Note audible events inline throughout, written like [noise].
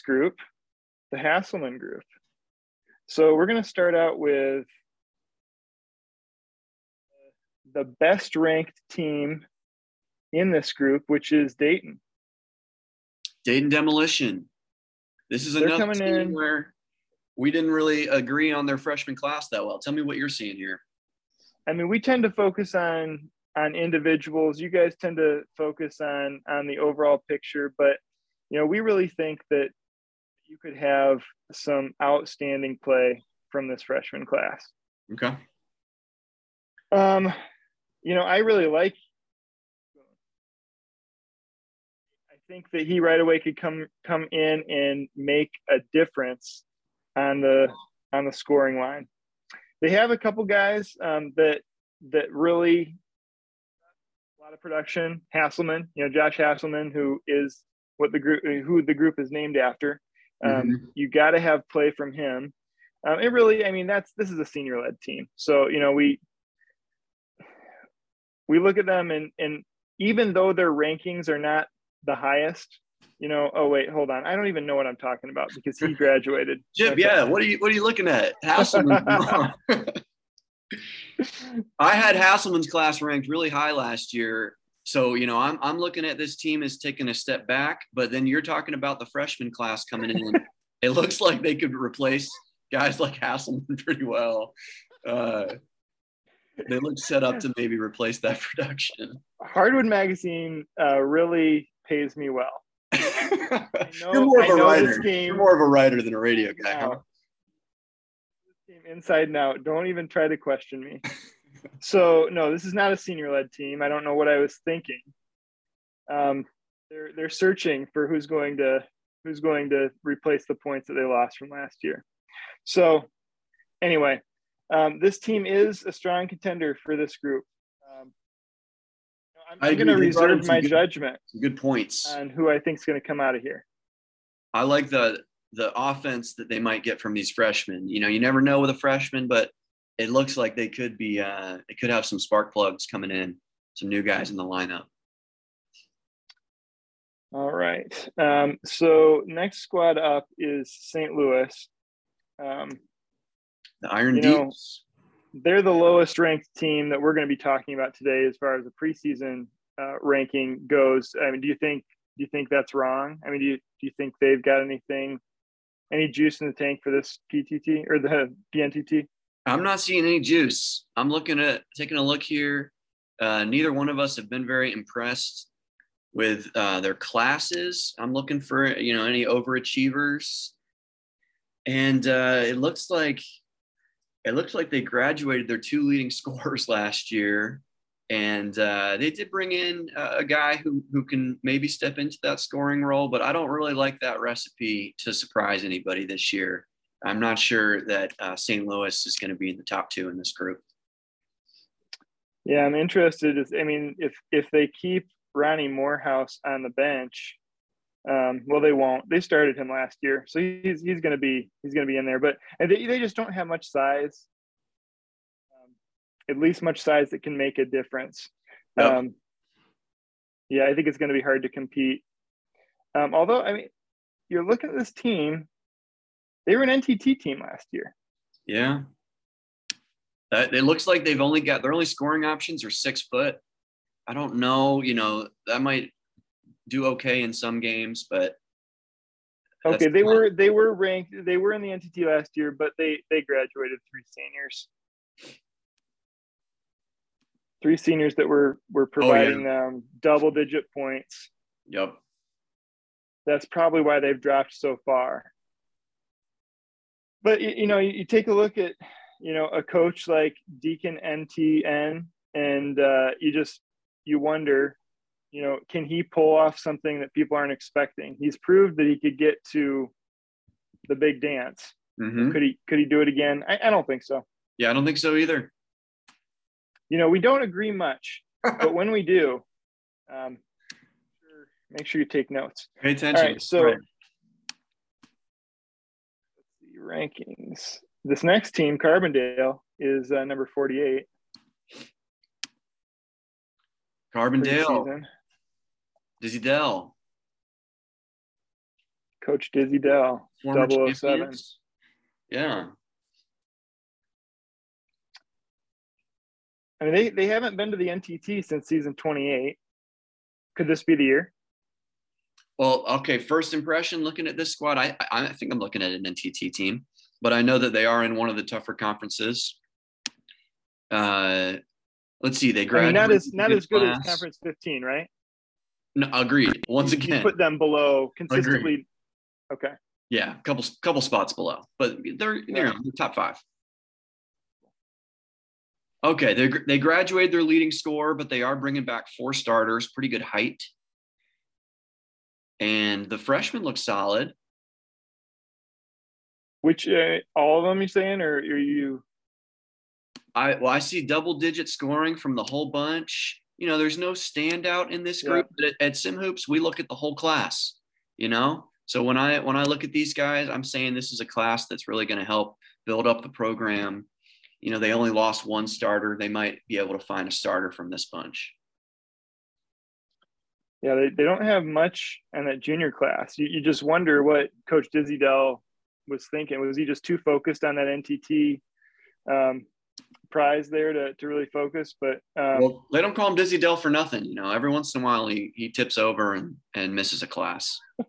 group, the Hasselman group. So we're going to start out with the best ranked team in this group, which is Dayton. Dayton Demolition. This is They're another team in- where we didn't really agree on their freshman class that well. Tell me what you're seeing here. I mean, we tend to focus on on individuals. You guys tend to focus on on the overall picture, but you know, we really think that you could have some outstanding play from this freshman class. Okay. Um, you know, I really like. I think that he right away could come come in and make a difference on the on the scoring line. They have a couple guys um, that that really a lot of production. Hasselman, you know, Josh Hasselman, who is what the group who the group is named after. Um, Mhm. You got to have play from him. Um, it really, I mean, that's this is a senior led team, so you know we we look at them and and even though their rankings are not the highest, you know, oh wait, hold on, I don't even know what I'm talking about because he [laughs] graduated. Chip, Okay. yeah. What are you what are you looking at? Hasselman. [laughs] [laughs] I had Hasselman's class ranked really high last year. So, you know, I'm I'm looking at this team as taking a step back, but then you're talking about the freshman class coming in. [laughs] it looks like they could replace guys like Hasselman [laughs] pretty well. Uh, they look set up to maybe replace that [laughs] production. Hardwood Magazine uh, really pays me well. know- You're more of I a writer. game- You're more of a writer than a radio guy. huh? Now, this team inside and out. Don't even try to question me. So no, this is not a senior led team. I don't know what I was thinking. Um, they're they're searching for who's going to who's going to replace the points that they lost from last year. So anyway, um, this team is a strong contender for this group. Um, I'm, going to agree. They brought in reserve my good- judgment Good points. on who I think is going to come out of here. I like the the offense that they might get from these freshmen. You know, you never know with a freshman, but it looks like they could be uh they could have some spark plugs coming in, some new guys in the lineup. All right. Um, so next squad up is St. Louis. Um, The Iron You know, they're the lowest ranked team that we're going to be talking about today as far as the preseason uh, ranking goes. I mean, do you think do you think that's wrong? I mean, do you do you think they've got anything, any juice in the tank for this PTT or the BNTT? I'm not seeing any juice. I'm looking at taking a look here. Uh, neither one of us have been very impressed with uh, their classes. I'm looking for you know any overachievers, and uh, it looks like it looks like they graduated their two leading [laughs] scorers last year, and uh, they did bring in a guy who who can maybe step into that scoring role. But I don't really like that recipe to surprise anybody this year. I'm not sure that uh, St. Louis is going to be in the top two in this group. Yeah, I'm interested. Is I mean, if if they keep Ronnie Morehouse on the bench, um, well, they won't. They started him last year, so he's he's going to be he's going to be in there. But and they they just don't have much size. Um, at least much size that can make a difference. Yep. Um, yeah, I think it's going to be hard to compete. Um, although, I mean, you're looking at this team. They were an NTT team last year. Yeah. That, it looks like they've only got their only scoring options are six foot. I don't know, you know, that might do okay in some games, but Okay, they not- were they were ranked. They were in the NTT last year, but they they graduated three seniors. Three seniors that were were Oh, yeah. providing them double digit points. Yep. That's probably why they've dropped so far. But you, know, you, take a look at you know a coach like Deacon NTN, and uh, you just you wonder, you know, can he pull off something that people aren't expecting? He's proved that he could get to the big dance. hmm Could he could he do it again? I, I don't think so. Yeah, I don't think so either. You know, we don't agree much, [laughs] but when we do, um, make sure you take notes. Pay attention. right, so Right. The rankings. This next team, Carbondale, is uh, number forty-eight. Carbondale, preseason. Dizzy Dell. Coach Dizzy Dell, Former 007. champions. Yeah. I mean, they, they haven't been to the NTT since season 28. Could this be the year? Well, okay. First impression, looking at this squad, I I I think I'm looking at an NTT team, but I know that they are in one of the tougher conferences. Uh, let's see. They I mean, not as not as good as. Conference 15, right? No, agreed. Once You- you again, put them below consistently. Okay. yeah, couple couple spots below, but they're you know they're top five. Okay, they they graduated their leading scorer, but they are bringing back four starters, pretty good height, and the freshmen look solid. Which uh, all of them you saying, or are you? I well, I see double digit scoring from the whole bunch. You know, there's no standout in this Yeah. group. But at, at Sim Hoops, we look at the whole class. You know, so when I when I look at these guys, I'm saying this is a class that's really going to help build up the program. You know, they only lost one starter. They might be able to find a starter from this bunch. Yeah, they, they don't have much in that junior class. You, you just wonder what Coach Dizzy Dell was thinking. Was he just too focused on that NTT um, prize there to, to really focus? But um, Well, they don't call him Dizzy Dell for nothing. You know, every once in a while he he tips over and and misses a class. [laughs]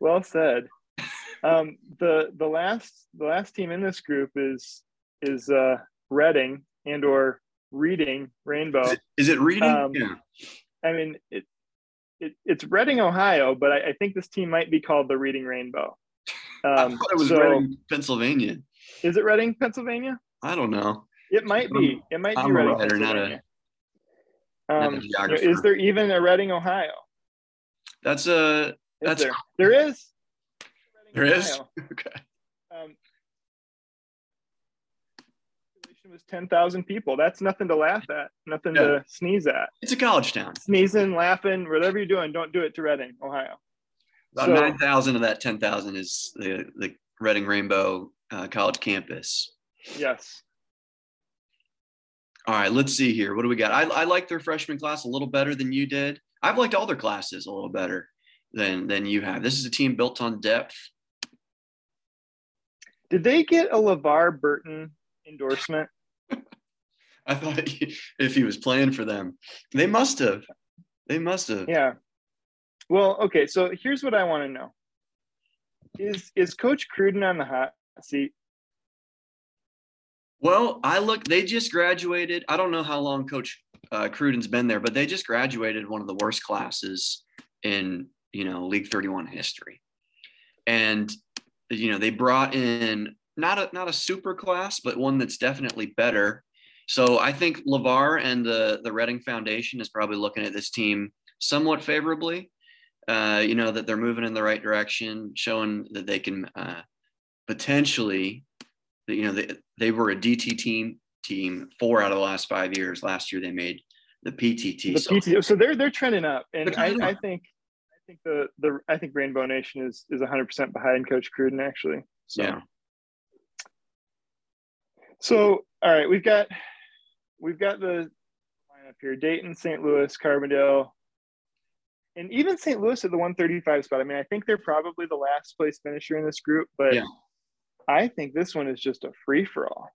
well said. Um, the the last the last team in this group is is uh, Reading and or Reading Rainbow. Is it, is it reading? Um, yeah. I mean, it, it it's Reading, Ohio, but I, I think this team might be called the Reading Rainbow. I Um, thought it was so Reading, Pennsylvania. is it Reading, Pennsylvania? I don't know. It might be. It might I'm be Reading, writer, not a- Pennsylvania. not a Um, you know, is there even a Reading, Ohio? That's a Is That's- there? There is. There is? Ohio. [laughs] okay. Um, population was ten thousand people. That's nothing to laugh at. Nothing Yeah. to sneeze at. It's a college town. Sneezing, laughing, whatever you're doing, don't do it to Reading, Ohio. About So- nine thousand of that ten thousand is the the Reading Rainbow uh, College campus. Yes. All right, let's see here. What do we got? I, I like their freshman class a little better than you did. I've liked all their classes a little better than than you have. This is a team built on depth. Did they get a LeVar Burton endorsement? [laughs] I thought he- if he was playing for them, they must have. They must have. Yeah. Well, okay. So here's what I want to know: is is Coach Cruden on the hot seat? Well, I look. They just graduated. I don't know how long Coach uh, Cruden's been there, but they just graduated one of the worst classes in you know League 31 history, and you know they brought in not a not a super class, but one that's definitely better. So I think Lavar and the the Reading Foundation is probably looking at this team somewhat favorably. Uh, you know that they're moving in the right direction, showing that they can uh, potentially you know they, they were a DT team team four out of the last five years. Last year they made the PTT. The so PT. So they're they're trending up, and I, trending I think I think the the I think Rainbow Nation is is 100 percent behind Coach Cruden actually. So. yeah, So all right, we've got we've got the lineup here: Dayton, St. Louis, Carbondale, and even St. Louis at the 135 spot. I mean, I think they're probably the last place finisher in this group, but Yeah. I think this one is just a free for all.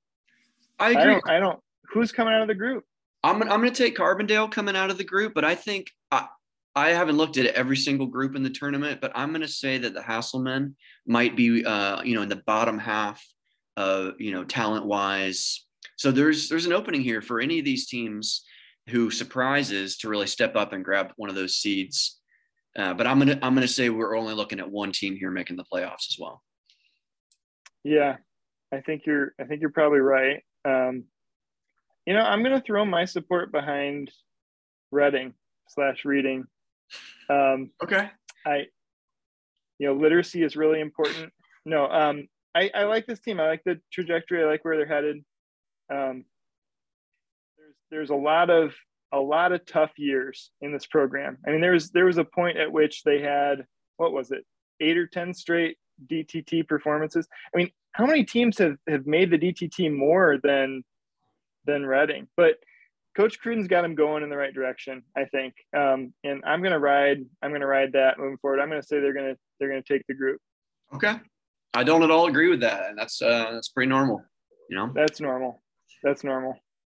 I I agree. don't. I don't. Who's coming out of the group? I'm gonna, I'm going to take Carbondale coming out of the group, but I think I, I haven't looked at every single group in the tournament, but I'm going to say that the Hasselmen might be, uh, you know, in the bottom half of, you know, talent wise. So there's there's an opening here for any of these teams who surprises to really step up and grab one of those seeds. Uh, but I'm gonna I'm gonna say we're only looking at one team here making the playoffs as well. Yeah, I think you're. I think you're probably right. Um, you know, I'm to throw my support behind Reading slash Reading. Um, Okay. I, you know, literacy is really important. No, um, I, I like this team. I like the trajectory. I like where they're headed. Um, there's there's a lot of a lot of tough years in this program. I mean, there was there was a point at which they had what was it, eight or ten straight DTT performances. I mean, how many teams have have made the DTT more than than Reading? But Coach Cruden's got him going in the right direction, I think. Um, and I'm gonna ride. I'm gonna ride that moving forward. I'm gonna say they're gonna they're gonna take the group. Okay, I don't at all agree with that, and that's uh, that's pretty normal. You know, that's normal. That's normal.